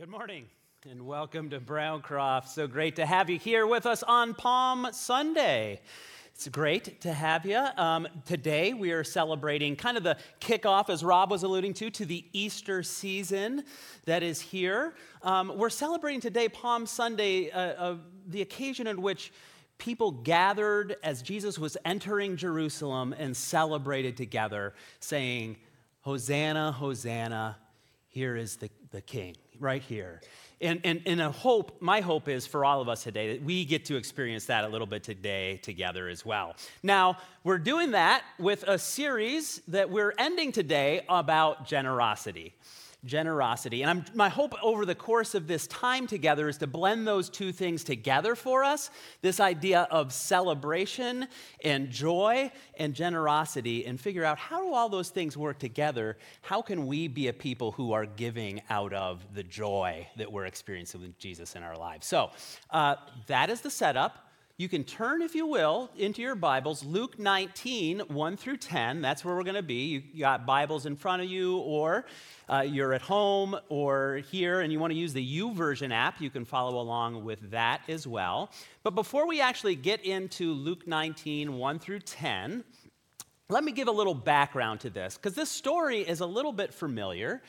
Good morning and welcome to Browncroft. So great to have you here with us on Palm Sunday. It's great to have you. Um, today we are celebrating kind of the kickoff, as Rob was alluding to, to the Easter season that is here. Um, we're celebrating today, Palm Sunday, uh, uh, the occasion in which people gathered as Jesus was entering Jerusalem and celebrated together, saying, Hosanna, Hosanna, here is the, the King right here. And, and, and a hope, my hope is for all of us today that we get to experience that a little bit today together as well. Now, we're doing that with a series that we're ending today about generosity generosity. And I'm, my hope over the course of this time together is to blend those two things together for us this idea of celebration and joy and generosity, and figure out how do all those things work together? How can we be a people who are giving out of the joy that we're experiencing with Jesus in our lives? So uh, that is the setup. You can turn, if you will, into your Bibles, Luke 19, 1 through 10. That's where we're going to be. You got Bibles in front of you, or uh, you're at home or here and you want to use the U YouVersion app, you can follow along with that as well. But before we actually get into Luke 19, 1 through 10, let me give a little background to this, because this story is a little bit familiar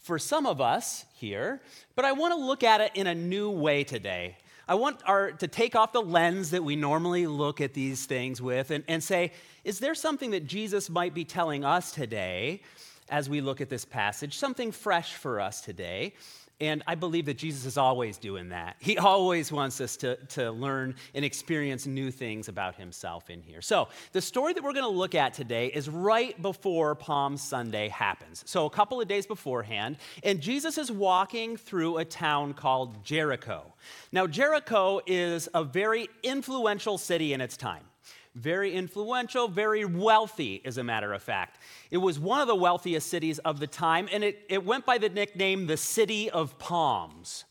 for some of us here, but I want to look at it in a new way today. I want our, to take off the lens that we normally look at these things with and, and say, is there something that Jesus might be telling us today as we look at this passage? Something fresh for us today. And I believe that Jesus is always doing that. He always wants us to, to learn and experience new things about himself in here. So, the story that we're going to look at today is right before Palm Sunday happens. So, a couple of days beforehand, and Jesus is walking through a town called Jericho. Now, Jericho is a very influential city in its time. Very influential, very wealthy, as a matter of fact. It was one of the wealthiest cities of the time, and it, it went by the nickname the City of Palms.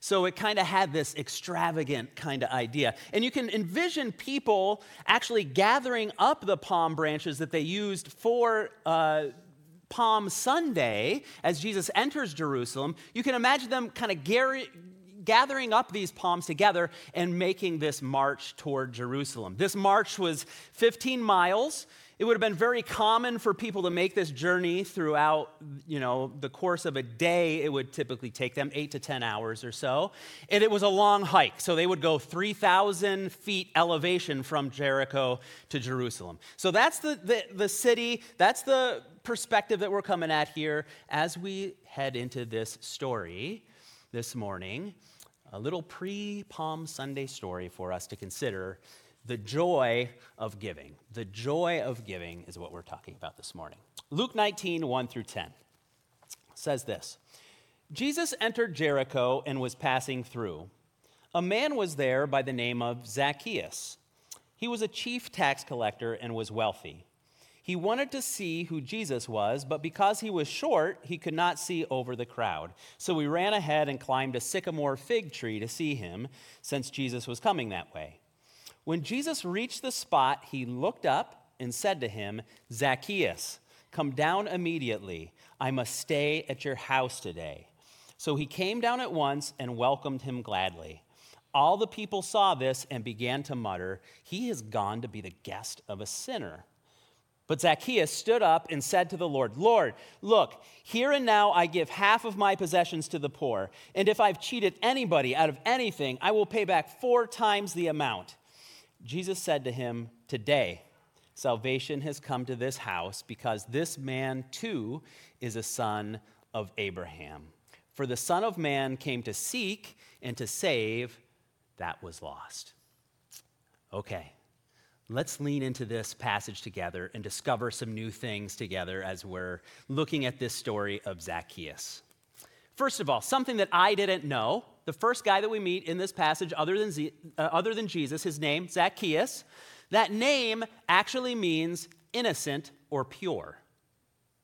So it kind of had this extravagant kind of idea. And you can envision people actually gathering up the palm branches that they used for. Uh, Palm Sunday, as Jesus enters Jerusalem, you can imagine them kind of gathering up these palms together and making this march toward Jerusalem. This march was 15 miles. It would have been very common for people to make this journey throughout, you know, the course of a day. It would typically take them eight to 10 hours or so. And it was a long hike. So they would go 3,000 feet elevation from Jericho to Jerusalem. So that's the, the, the city, that's the perspective that we're coming at here as we head into this story this morning a little pre Palm Sunday story for us to consider the joy of giving. The joy of giving is what we're talking about this morning. Luke 19, 1 through 10 says this Jesus entered Jericho and was passing through. A man was there by the name of Zacchaeus. He was a chief tax collector and was wealthy. He wanted to see who Jesus was, but because he was short, he could not see over the crowd. So we ran ahead and climbed a sycamore fig tree to see him, since Jesus was coming that way. When Jesus reached the spot, he looked up and said to him, Zacchaeus, come down immediately. I must stay at your house today. So he came down at once and welcomed him gladly. All the people saw this and began to mutter, He has gone to be the guest of a sinner. But Zacchaeus stood up and said to the Lord, Lord, look, here and now I give half of my possessions to the poor, and if I've cheated anybody out of anything, I will pay back four times the amount. Jesus said to him, Today, salvation has come to this house because this man too is a son of Abraham. For the Son of Man came to seek and to save that was lost. Okay. Let's lean into this passage together and discover some new things together as we're looking at this story of Zacchaeus. First of all, something that I didn't know the first guy that we meet in this passage, other than, Z, uh, other than Jesus, his name, Zacchaeus, that name actually means innocent or pure.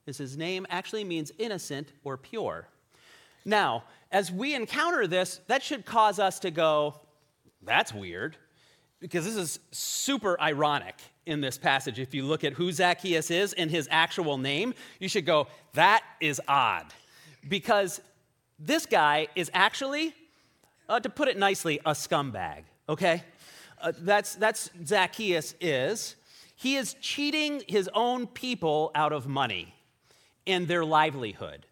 Is his name actually means innocent or pure. Now, as we encounter this, that should cause us to go, that's weird because this is super ironic in this passage. If you look at who Zacchaeus is and his actual name, you should go, that is odd. Because this guy is actually, uh, to put it nicely, a scumbag, okay? Uh, that's, that's Zacchaeus is. He is cheating his own people out of money and their livelihood.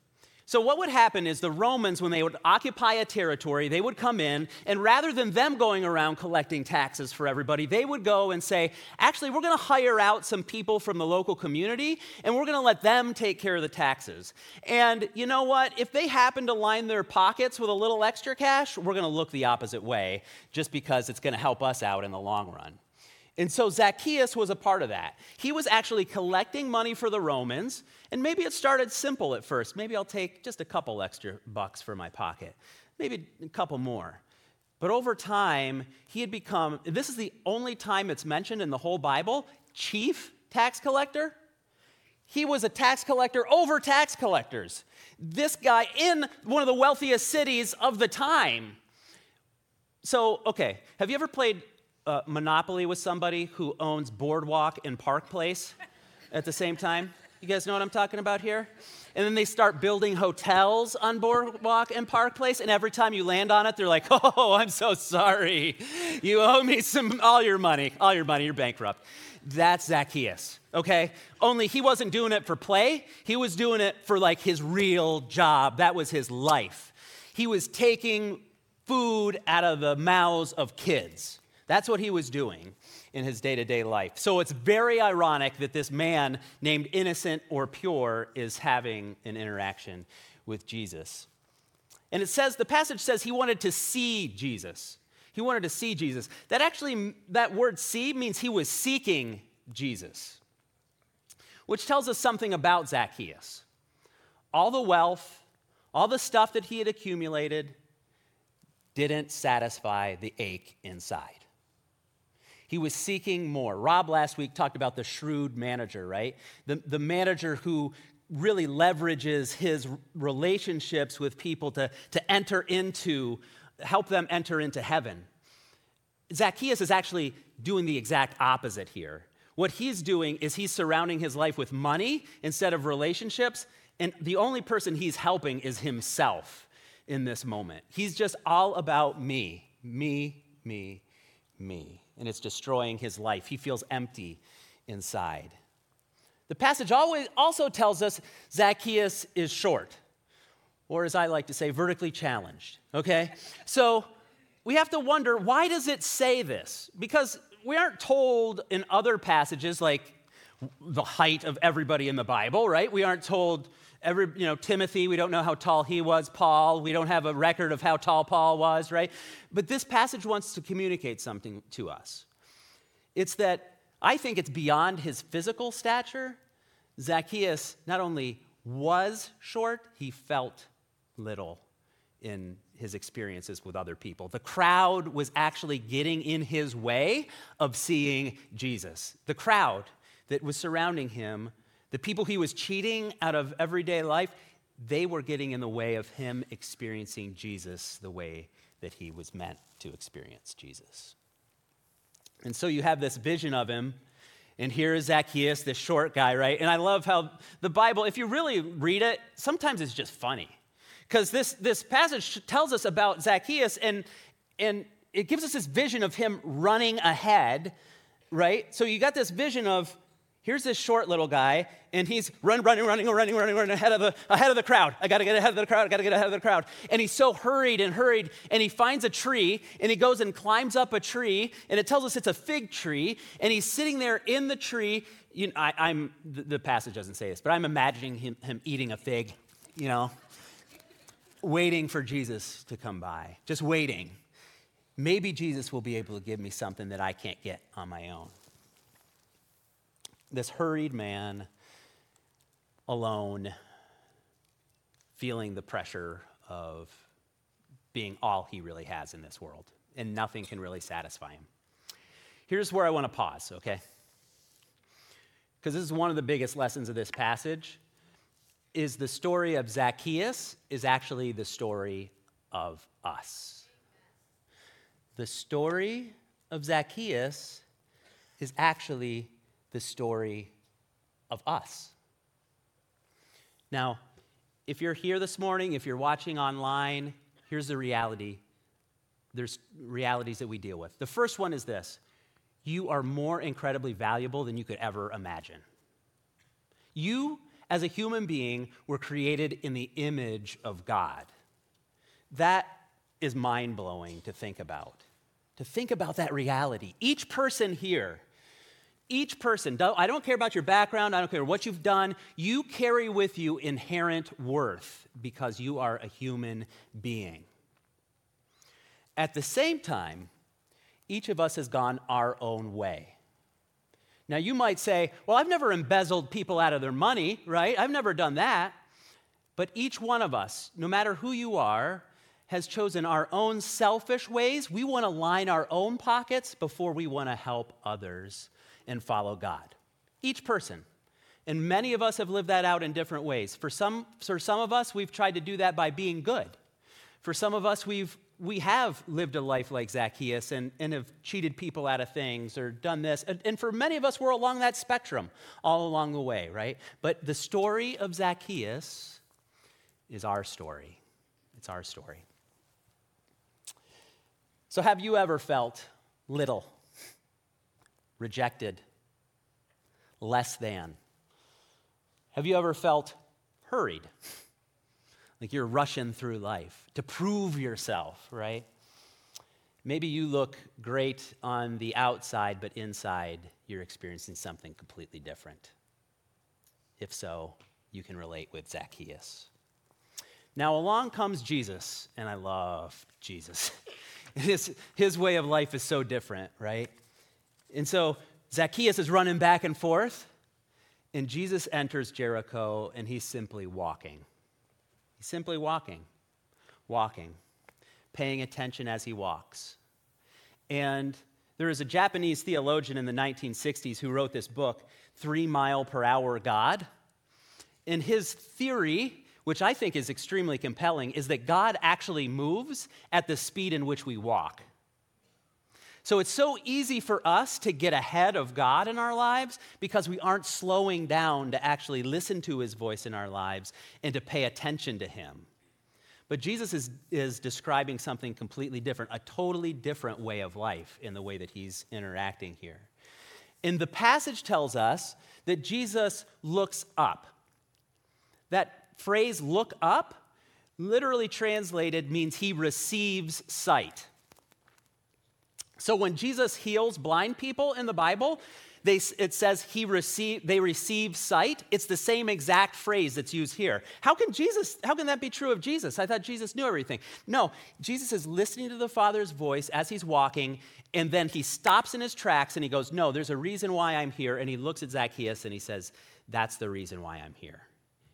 So, what would happen is the Romans, when they would occupy a territory, they would come in, and rather than them going around collecting taxes for everybody, they would go and say, Actually, we're going to hire out some people from the local community, and we're going to let them take care of the taxes. And you know what? If they happen to line their pockets with a little extra cash, we're going to look the opposite way, just because it's going to help us out in the long run. And so Zacchaeus was a part of that. He was actually collecting money for the Romans, and maybe it started simple at first. Maybe I'll take just a couple extra bucks for my pocket, maybe a couple more. But over time, he had become, this is the only time it's mentioned in the whole Bible, chief tax collector. He was a tax collector over tax collectors. This guy in one of the wealthiest cities of the time. So, okay, have you ever played uh, monopoly with somebody who owns Boardwalk and Park Place at the same time. You guys know what I'm talking about here? And then they start building hotels on Boardwalk and Park Place, and every time you land on it, they're like, "Oh, I'm so sorry, you owe me some all your money, all your money, you're bankrupt." That's Zacchaeus, okay? Only he wasn't doing it for play; he was doing it for like his real job. That was his life. He was taking food out of the mouths of kids. That's what he was doing in his day to day life. So it's very ironic that this man named innocent or pure is having an interaction with Jesus. And it says, the passage says he wanted to see Jesus. He wanted to see Jesus. That actually, that word see means he was seeking Jesus, which tells us something about Zacchaeus. All the wealth, all the stuff that he had accumulated didn't satisfy the ache inside. He was seeking more. Rob last week talked about the shrewd manager, right? The, the manager who really leverages his relationships with people to, to enter into, help them enter into heaven. Zacchaeus is actually doing the exact opposite here. What he's doing is he's surrounding his life with money instead of relationships, and the only person he's helping is himself in this moment. He's just all about me, me, me, me and it's destroying his life. He feels empty inside. The passage always also tells us Zacchaeus is short, or as I like to say, vertically challenged. Okay? So we have to wonder why does it say this? Because we aren't told in other passages like the height of everybody in the Bible, right? We aren't told every, you know, Timothy, we don't know how tall he was, Paul, we don't have a record of how tall Paul was, right? But this passage wants to communicate something to us. It's that I think it's beyond his physical stature. Zacchaeus not only was short, he felt little in his experiences with other people. The crowd was actually getting in his way of seeing Jesus. The crowd that was surrounding him the people he was cheating out of everyday life, they were getting in the way of him experiencing Jesus the way that he was meant to experience Jesus. And so you have this vision of him. And here is Zacchaeus, this short guy, right? And I love how the Bible, if you really read it, sometimes it's just funny. Because this, this passage tells us about Zacchaeus, and, and it gives us this vision of him running ahead, right? So you got this vision of Here's this short little guy, and he's run, running, running, running, running, running ahead of the, ahead of the crowd. I got to get ahead of the crowd. I got to get ahead of the crowd. And he's so hurried and hurried, and he finds a tree, and he goes and climbs up a tree, and it tells us it's a fig tree, and he's sitting there in the tree. You know, I, am the, the, passage doesn't say this, but I'm imagining him, him eating a fig, you know, waiting for Jesus to come by, just waiting. Maybe Jesus will be able to give me something that I can't get on my own this hurried man alone, feeling the pressure of being all he really has in this world, and nothing can really satisfy him. Here's where I want to pause, okay? Because this is one of the biggest lessons of this passage is the story of Zacchaeus is actually the story of us. The story of Zacchaeus is actually the story of us. Now, if you're here this morning, if you're watching online, here's the reality. There's realities that we deal with. The first one is this you are more incredibly valuable than you could ever imagine. You, as a human being, were created in the image of God. That is mind blowing to think about. To think about that reality. Each person here, each person, I don't care about your background, I don't care what you've done, you carry with you inherent worth because you are a human being. At the same time, each of us has gone our own way. Now, you might say, well, I've never embezzled people out of their money, right? I've never done that. But each one of us, no matter who you are, has chosen our own selfish ways. We want to line our own pockets before we want to help others and follow God. Each person. And many of us have lived that out in different ways. For some, for some of us, we've tried to do that by being good. For some of us, we've we have lived a life like Zacchaeus and, and have cheated people out of things or done this. And, and for many of us, we're along that spectrum all along the way, right? But the story of Zacchaeus is our story. It's our story. So, have you ever felt little, rejected, less than? Have you ever felt hurried? like you're rushing through life to prove yourself, right? Maybe you look great on the outside, but inside you're experiencing something completely different. If so, you can relate with Zacchaeus. Now, along comes Jesus, and I love Jesus. his, his way of life is so different, right? And so Zacchaeus is running back and forth, and Jesus enters Jericho, and he's simply walking. He's simply walking, walking, paying attention as he walks. And there is a Japanese theologian in the 1960s who wrote this book, Three Mile Per Hour God. And his theory, which I think is extremely compelling, is that God actually moves at the speed in which we walk. So it's so easy for us to get ahead of God in our lives because we aren't slowing down to actually listen to his voice in our lives and to pay attention to him. But Jesus is, is describing something completely different, a totally different way of life in the way that he's interacting here. And the passage tells us that Jesus looks up. That phrase, look up, literally translated means he receives sight. So when Jesus heals blind people in the Bible, they, it says he receive, they receive sight. It's the same exact phrase that's used here. How can Jesus, how can that be true of Jesus? I thought Jesus knew everything. No, Jesus is listening to the Father's voice as he's walking, and then he stops in his tracks and he goes, No, there's a reason why I'm here. And he looks at Zacchaeus and he says, That's the reason why I'm here.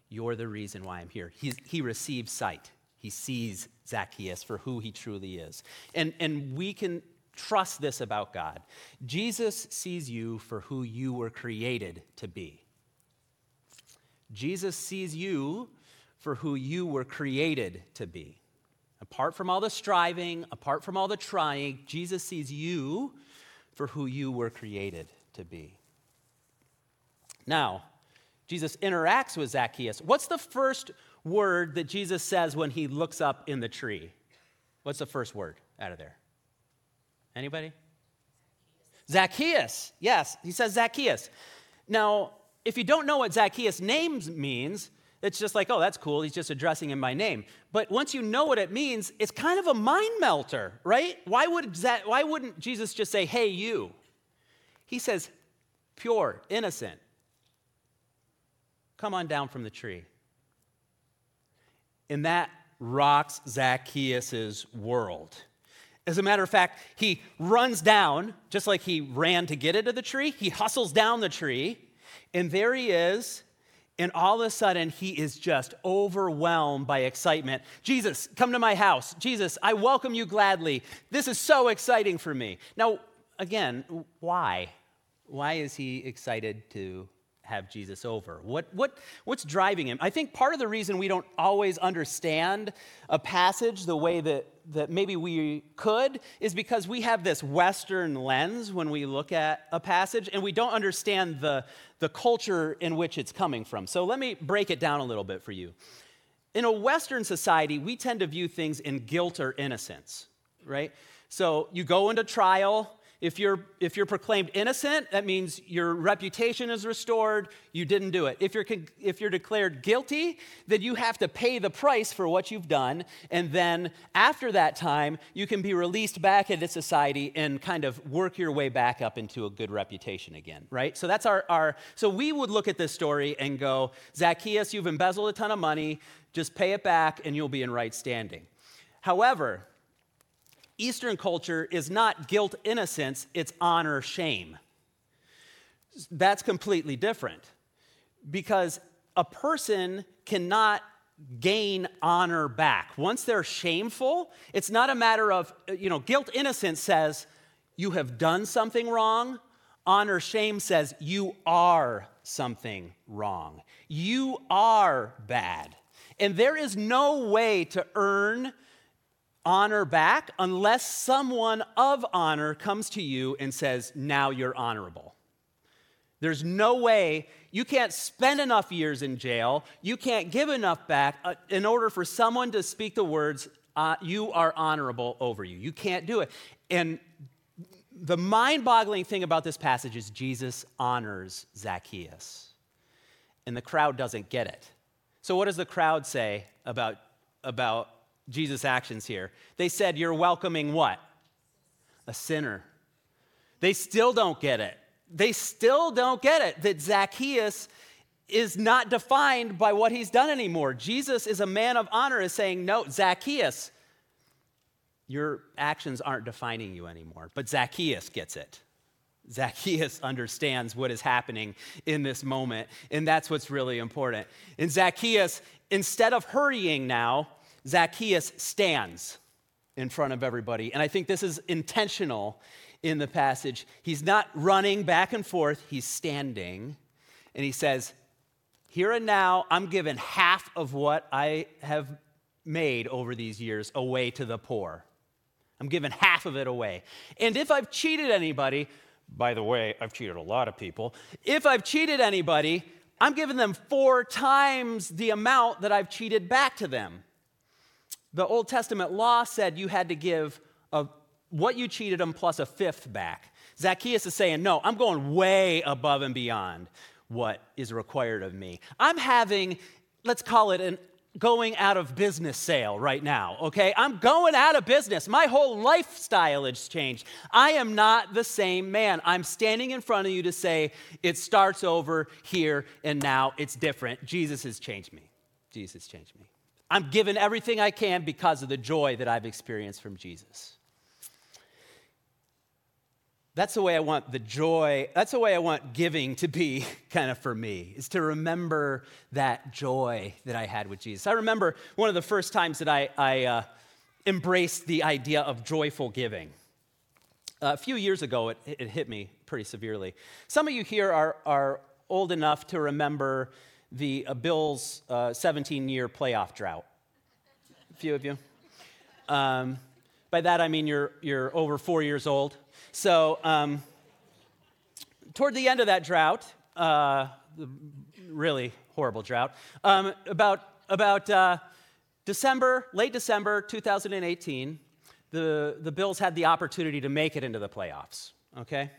You're the reason why I'm here. He, he receives sight. He sees Zacchaeus for who he truly is. And, and we can Trust this about God Jesus sees you for who you were created to be. Jesus sees you for who you were created to be. Apart from all the striving, apart from all the trying, Jesus sees you for who you were created to be. Now, Jesus interacts with Zacchaeus. What's the first word that Jesus says when he looks up in the tree? What's the first word out of there? Anybody? Zacchaeus. Yes, he says Zacchaeus. Now, if you don't know what Zacchaeus' name means, it's just like, oh, that's cool. He's just addressing him by name. But once you know what it means, it's kind of a mind melter, right? Why, would that, why wouldn't Jesus just say, hey, you? He says, pure, innocent. Come on down from the tree. And that rocks Zacchaeus' world. As a matter of fact, he runs down, just like he ran to get into the tree, he hustles down the tree, and there he is. And all of a sudden, he is just overwhelmed by excitement. Jesus, come to my house. Jesus, I welcome you gladly. This is so exciting for me. Now, again, why? Why is he excited to have Jesus over? What, what, what's driving him? I think part of the reason we don't always understand a passage the way that, that maybe we could is because we have this Western lens when we look at a passage and we don't understand the, the culture in which it's coming from. So let me break it down a little bit for you. in a Western society, we tend to view things in guilt or innocence, right? So you go into trial, if you're, if you're proclaimed innocent, that means your reputation is restored, you didn't do it. If you're, if you're declared guilty, then you have to pay the price for what you've done. And then after that time, you can be released back into society and kind of work your way back up into a good reputation again, right? So that's our, our so we would look at this story and go, Zacchaeus, you've embezzled a ton of money, just pay it back and you'll be in right standing. However, Eastern culture is not guilt innocence, it's honor shame. That's completely different because a person cannot gain honor back. Once they're shameful, it's not a matter of, you know, guilt innocence says you have done something wrong. Honor shame says you are something wrong. You are bad. And there is no way to earn honor back unless someone of honor comes to you and says, Now you're honorable. There's no way you can't spend enough years in jail, you can't give enough back uh, in order for someone to speak the words, uh, You are honorable over you. You can't do it. And the mind boggling thing about this passage is Jesus honors Zacchaeus, and the crowd doesn't get it. So, what does the crowd say about, about Jesus' actions here. They said, You're welcoming what? A sinner. They still don't get it. They still don't get it that Zacchaeus is not defined by what he's done anymore. Jesus is a man of honor, is saying, No, Zacchaeus, your actions aren't defining you anymore. But Zacchaeus gets it. Zacchaeus understands what is happening in this moment, and that's what's really important. And Zacchaeus, instead of hurrying now, Zacchaeus stands in front of everybody. And I think this is intentional in the passage. He's not running back and forth, he's standing. And he says, Here and now, I'm giving half of what I have made over these years away to the poor. I'm giving half of it away. And if I've cheated anybody, by the way, I've cheated a lot of people. If I've cheated anybody, I'm giving them four times the amount that I've cheated back to them. The Old Testament law said you had to give a, what you cheated them plus a fifth back. Zacchaeus is saying, No, I'm going way above and beyond what is required of me. I'm having, let's call it an going out of business sale right now, okay? I'm going out of business. My whole lifestyle has changed. I am not the same man. I'm standing in front of you to say, it starts over here and now. It's different. Jesus has changed me. Jesus changed me. I'm given everything I can because of the joy that I've experienced from Jesus. That's the way I want the joy, that's the way I want giving to be kind of for me, is to remember that joy that I had with Jesus. I remember one of the first times that I, I uh, embraced the idea of joyful giving. Uh, a few years ago, it, it hit me pretty severely. Some of you here are, are old enough to remember the uh, Bills' 17 year playoff drought. A few of you. Um, by that, I mean you're, you're over four years old. So, um, toward the end of that drought, uh, really horrible drought, um, about, about uh, December, late December 2018, the, the Bills had the opportunity to make it into the playoffs, okay?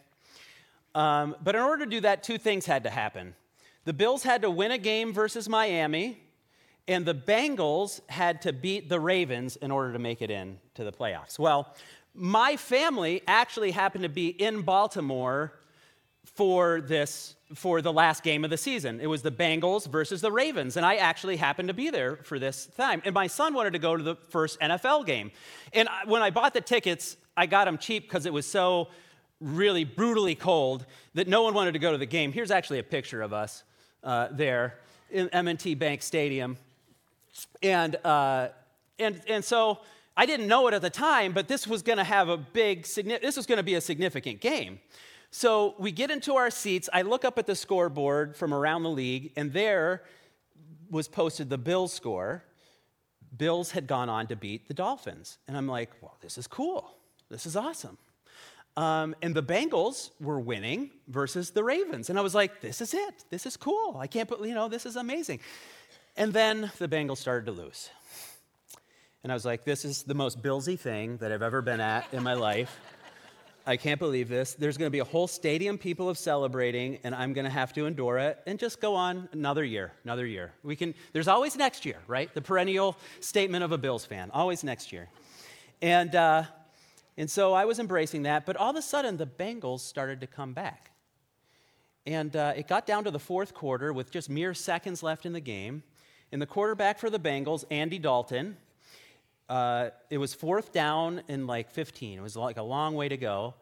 Um, but in order to do that, two things had to happen. The Bills had to win a game versus Miami, and the Bengals had to beat the Ravens in order to make it in to the playoffs. Well, my family actually happened to be in Baltimore for this for the last game of the season. It was the Bengals versus the Ravens, and I actually happened to be there for this time. And my son wanted to go to the first NFL game. And when I bought the tickets, I got them cheap because it was so really brutally cold that no one wanted to go to the game. Here's actually a picture of us uh, there in M&T Bank Stadium. And, uh, and, and so I didn't know it at the time, but this was going to have a big, this was going to be a significant game. So we get into our seats. I look up at the scoreboard from around the league, and there was posted the Bills score. Bills had gone on to beat the Dolphins. And I'm like, well, this is cool. This is awesome. Um, and the Bengals were winning versus the Ravens. And I was like, this is it. This is cool. I can't put, you know, this is amazing. And then the Bengals started to lose. And I was like, this is the most Billsy thing that I've ever been at in my life. I can't believe this. There's going to be a whole stadium people of celebrating, and I'm going to have to endure it and just go on another year, another year. We can. There's always next year, right? The perennial statement of a Bills fan, always next year. And uh, and so I was embracing that, but all of a sudden the Bengals started to come back, and uh, it got down to the fourth quarter with just mere seconds left in the game, and the quarterback for the Bengals, Andy Dalton, uh, it was fourth down in like 15. It was like a long way to go.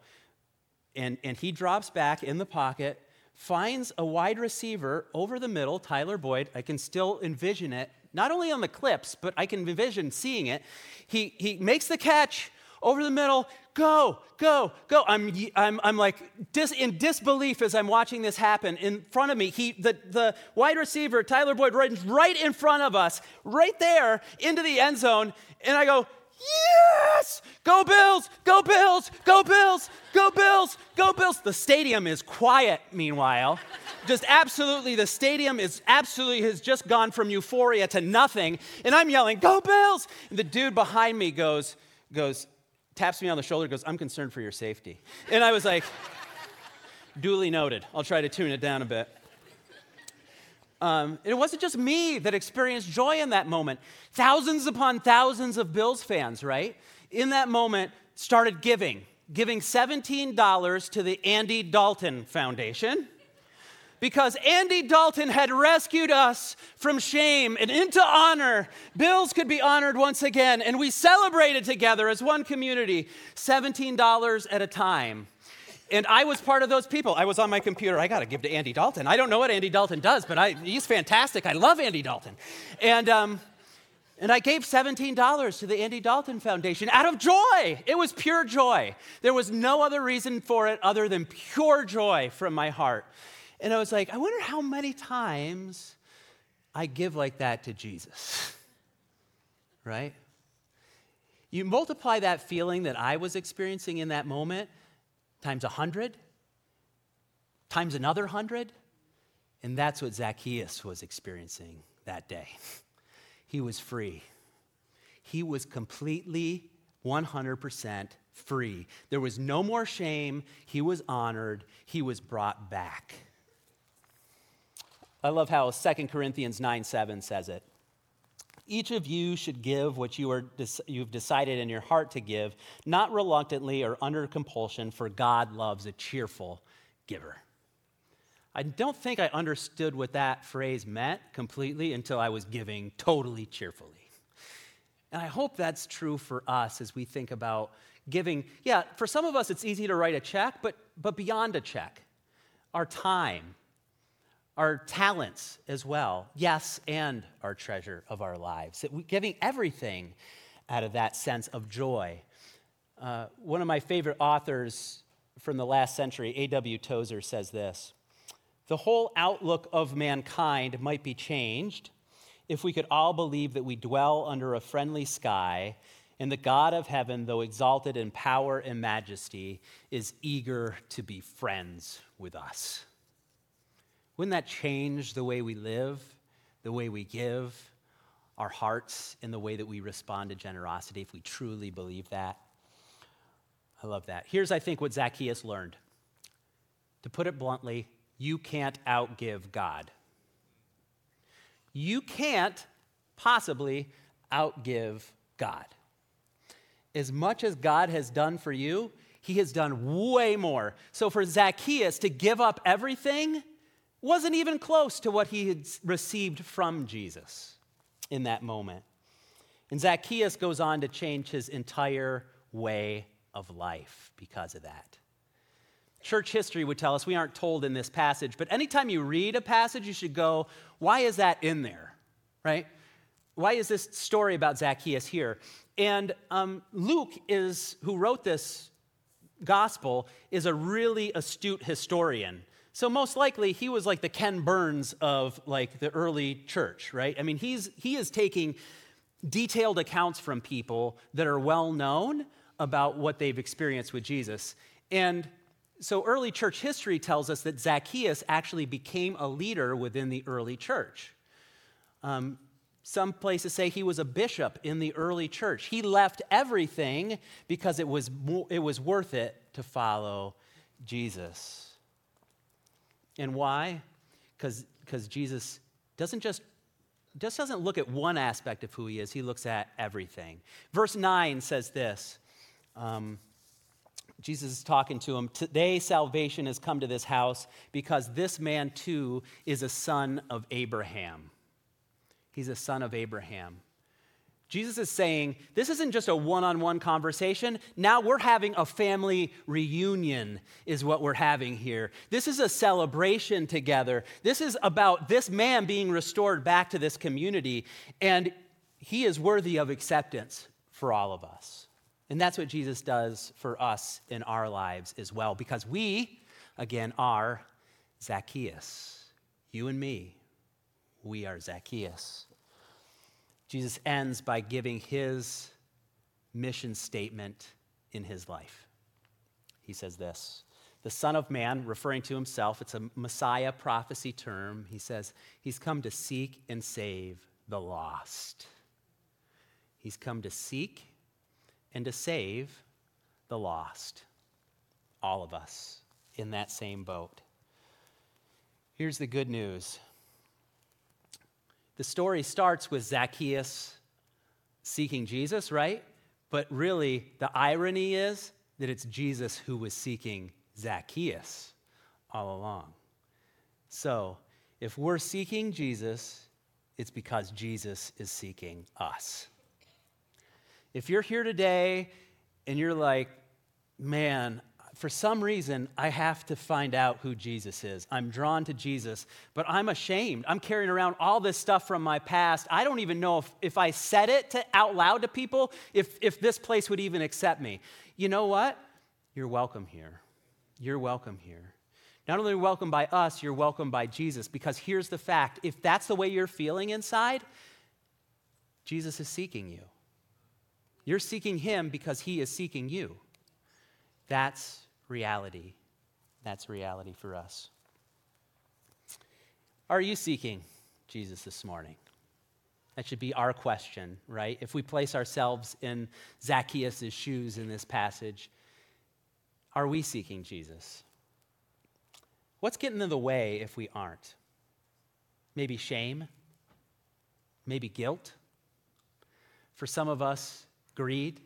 And, and he drops back in the pocket, finds a wide receiver over the middle, Tyler Boyd. I can still envision it, not only on the clips, but I can envision seeing it. He, he makes the catch over the middle, go, go, go. I'm, I'm, I'm like dis, in disbelief as I'm watching this happen. In front of me, he, the, the wide receiver, Tyler Boyd, runs right in front of us, right there into the end zone. And I go, Yes! Go Bills! Go Bills! Go Bills! Go Bills! Go Bills! The stadium is quiet, meanwhile. just absolutely, the stadium is absolutely has just gone from euphoria to nothing. And I'm yelling, Go Bills! And the dude behind me goes, goes, taps me on the shoulder, goes, I'm concerned for your safety. And I was like, duly noted. I'll try to tune it down a bit. Um, it wasn't just me that experienced joy in that moment. Thousands upon thousands of Bills fans, right, in that moment started giving, giving $17 to the Andy Dalton Foundation because Andy Dalton had rescued us from shame and into honor. Bills could be honored once again, and we celebrated together as one community, $17 at a time. And I was part of those people. I was on my computer. I got to give to Andy Dalton. I don't know what Andy Dalton does, but I, he's fantastic. I love Andy Dalton. And, um, and I gave $17 to the Andy Dalton Foundation out of joy. It was pure joy. There was no other reason for it other than pure joy from my heart. And I was like, I wonder how many times I give like that to Jesus. right? You multiply that feeling that I was experiencing in that moment times a hundred, times another hundred, and that's what Zacchaeus was experiencing that day. He was free. He was completely 100% free. There was no more shame. He was honored. He was brought back. I love how 2 Corinthians 9 7 says it. Each of you should give what you are, you've decided in your heart to give, not reluctantly or under compulsion, for God loves a cheerful giver. I don't think I understood what that phrase meant completely until I was giving totally cheerfully. And I hope that's true for us as we think about giving. Yeah, for some of us, it's easy to write a check, but, but beyond a check, our time, our talents as well, yes, and our treasure of our lives. Giving everything out of that sense of joy. Uh, one of my favorite authors from the last century, A.W. Tozer, says this The whole outlook of mankind might be changed if we could all believe that we dwell under a friendly sky and the God of heaven, though exalted in power and majesty, is eager to be friends with us. Wouldn't that change the way we live, the way we give, our hearts, and the way that we respond to generosity if we truly believe that? I love that. Here's, I think, what Zacchaeus learned. To put it bluntly, you can't outgive God. You can't possibly outgive God. As much as God has done for you, he has done way more. So for Zacchaeus to give up everything, wasn't even close to what he had received from Jesus in that moment. And Zacchaeus goes on to change his entire way of life because of that. Church history would tell us, we aren't told in this passage, but anytime you read a passage, you should go, why is that in there? Right? Why is this story about Zacchaeus here? And um, Luke is, who wrote this gospel, is a really astute historian. So most likely he was like the Ken Burns of like the early church, right? I mean, he's he is taking detailed accounts from people that are well known about what they've experienced with Jesus. And so early church history tells us that Zacchaeus actually became a leader within the early church. Um, some places say he was a bishop in the early church. He left everything because it was, it was worth it to follow Jesus. And why? Because Jesus doesn't just just doesn't look at one aspect of who he is, he looks at everything. Verse 9 says this um, Jesus is talking to him. Today, salvation has come to this house because this man too is a son of Abraham. He's a son of Abraham. Jesus is saying, this isn't just a one on one conversation. Now we're having a family reunion, is what we're having here. This is a celebration together. This is about this man being restored back to this community, and he is worthy of acceptance for all of us. And that's what Jesus does for us in our lives as well, because we, again, are Zacchaeus. You and me, we are Zacchaeus. Jesus ends by giving his mission statement in his life. He says this The Son of Man, referring to himself, it's a Messiah prophecy term. He says, He's come to seek and save the lost. He's come to seek and to save the lost. All of us in that same boat. Here's the good news the story starts with Zacchaeus seeking Jesus, right? But really, the irony is that it's Jesus who was seeking Zacchaeus all along. So, if we're seeking Jesus, it's because Jesus is seeking us. If you're here today and you're like, man, for some reason, I have to find out who Jesus is. I'm drawn to Jesus, but I'm ashamed. I'm carrying around all this stuff from my past. I don't even know if, if I said it to, out loud to people, if, if this place would even accept me. You know what? You're welcome here. You're welcome here. Not only welcome by us, you're welcome by Jesus, because here's the fact if that's the way you're feeling inside, Jesus is seeking you. You're seeking him because he is seeking you. That's reality. That's reality for us. Are you seeking Jesus this morning? That should be our question, right? If we place ourselves in Zacchaeus' shoes in this passage, are we seeking Jesus? What's getting in the way if we aren't? Maybe shame? Maybe guilt? For some of us, greed?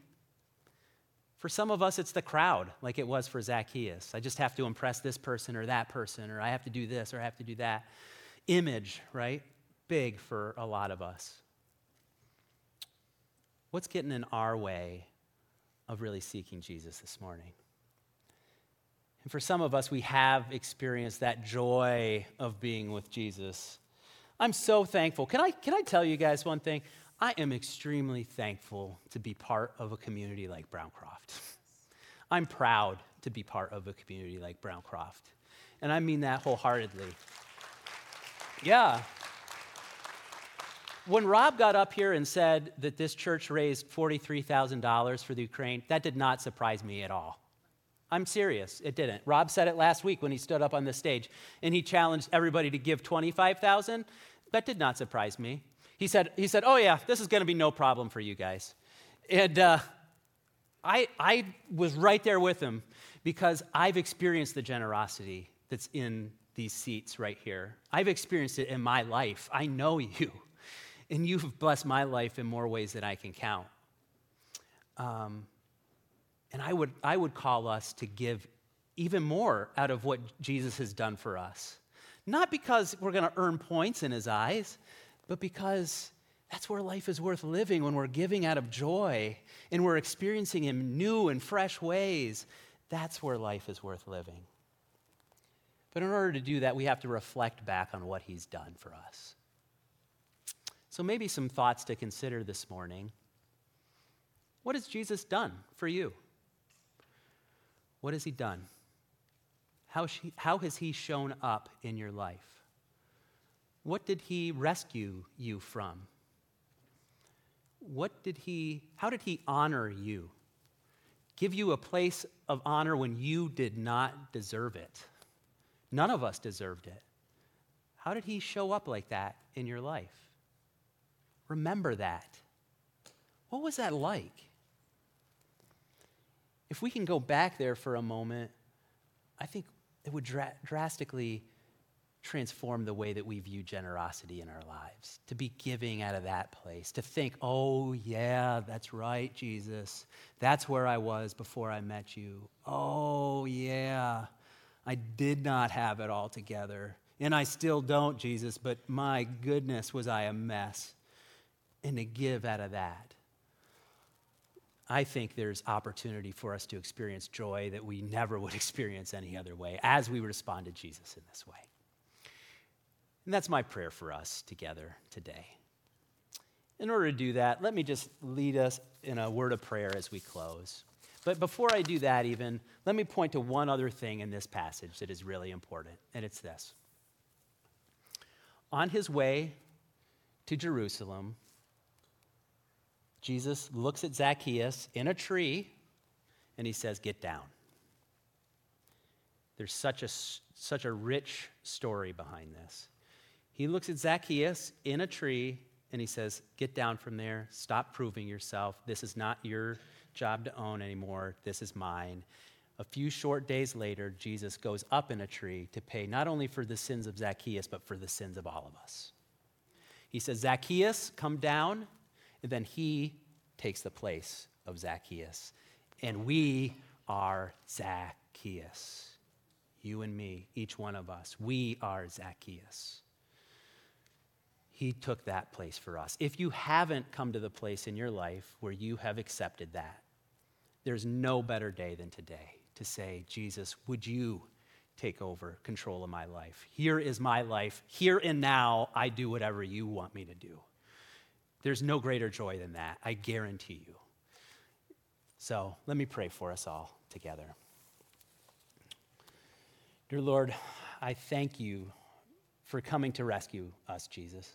For some of us, it's the crowd, like it was for Zacchaeus. I just have to impress this person or that person, or I have to do this or I have to do that. Image, right? Big for a lot of us. What's getting in our way of really seeking Jesus this morning? And for some of us, we have experienced that joy of being with Jesus. I'm so thankful. Can I, can I tell you guys one thing? I am extremely thankful to be part of a community like Browncroft. I'm proud to be part of a community like Browncroft. And I mean that wholeheartedly. Yeah. When Rob got up here and said that this church raised $43,000 for the Ukraine, that did not surprise me at all. I'm serious, it didn't. Rob said it last week when he stood up on the stage and he challenged everybody to give 25,000. That did not surprise me. He said, he said Oh, yeah, this is going to be no problem for you guys. And uh, I, I was right there with him because I've experienced the generosity that's in these seats right here. I've experienced it in my life. I know you. And you've blessed my life in more ways than I can count. Um, and I would, I would call us to give even more out of what Jesus has done for us. Not because we're going to earn points in his eyes, but because that's where life is worth living when we're giving out of joy and we're experiencing in new and fresh ways. That's where life is worth living. But in order to do that, we have to reflect back on what He's done for us. So, maybe some thoughts to consider this morning. What has Jesus done for you? What has He done? How, how has He shown up in your life? What did he rescue you from? What did he, how did he honor you? Give you a place of honor when you did not deserve it. None of us deserved it. How did he show up like that in your life? remember that. What was that like? If we can go back there for a moment, I think it would dra- drastically transform the way that we view generosity in our lives, to be giving out of that place, to think, oh, yeah, that's right, Jesus. That's where I was before I met you. Oh, yeah, I did not have it all together. And I still don't, Jesus, but my goodness, was I a mess. And to give out of that. I think there's opportunity for us to experience joy that we never would experience any other way as we respond to Jesus in this way. And that's my prayer for us together today. In order to do that, let me just lead us in a word of prayer as we close. But before I do that, even, let me point to one other thing in this passage that is really important, and it's this. On his way to Jerusalem, Jesus looks at Zacchaeus in a tree and he says, Get down. There's such a, such a rich story behind this. He looks at Zacchaeus in a tree and he says, Get down from there. Stop proving yourself. This is not your job to own anymore. This is mine. A few short days later, Jesus goes up in a tree to pay not only for the sins of Zacchaeus, but for the sins of all of us. He says, Zacchaeus, come down. And then he takes the place of Zacchaeus. And we are Zacchaeus. You and me, each one of us, we are Zacchaeus. He took that place for us. If you haven't come to the place in your life where you have accepted that, there's no better day than today to say, Jesus, would you take over control of my life? Here is my life. Here and now, I do whatever you want me to do. There's no greater joy than that, I guarantee you. So let me pray for us all together. Dear Lord, I thank you for coming to rescue us, Jesus.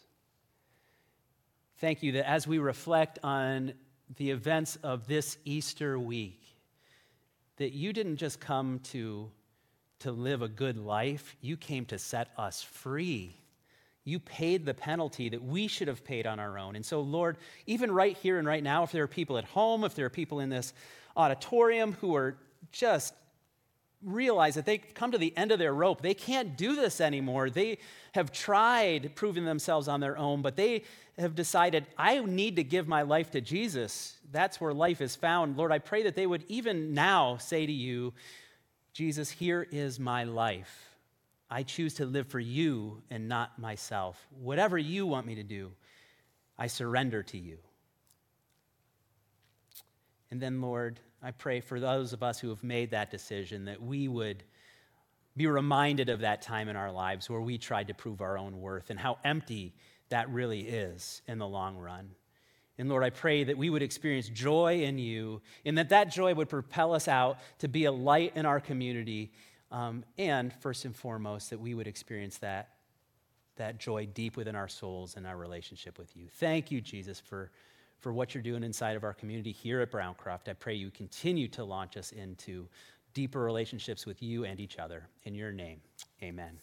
Thank you that as we reflect on the events of this Easter week, that you didn't just come to, to live a good life, you came to set us free. You paid the penalty that we should have paid on our own. And so, Lord, even right here and right now, if there are people at home, if there are people in this auditorium who are just realize that they've come to the end of their rope. They can't do this anymore. They have tried proving themselves on their own, but they have decided, I need to give my life to Jesus. That's where life is found. Lord, I pray that they would even now say to you, Jesus, here is my life. I choose to live for you and not myself. Whatever you want me to do, I surrender to you. And then, Lord, I pray for those of us who have made that decision that we would be reminded of that time in our lives where we tried to prove our own worth and how empty that really is in the long run. And Lord, I pray that we would experience joy in you and that that joy would propel us out to be a light in our community. Um, and first and foremost, that we would experience that, that joy deep within our souls and our relationship with you. Thank you, Jesus, for for what you're doing inside of our community here at Browncroft. I pray you continue to launch us into deeper relationships with you and each other. In your name, amen.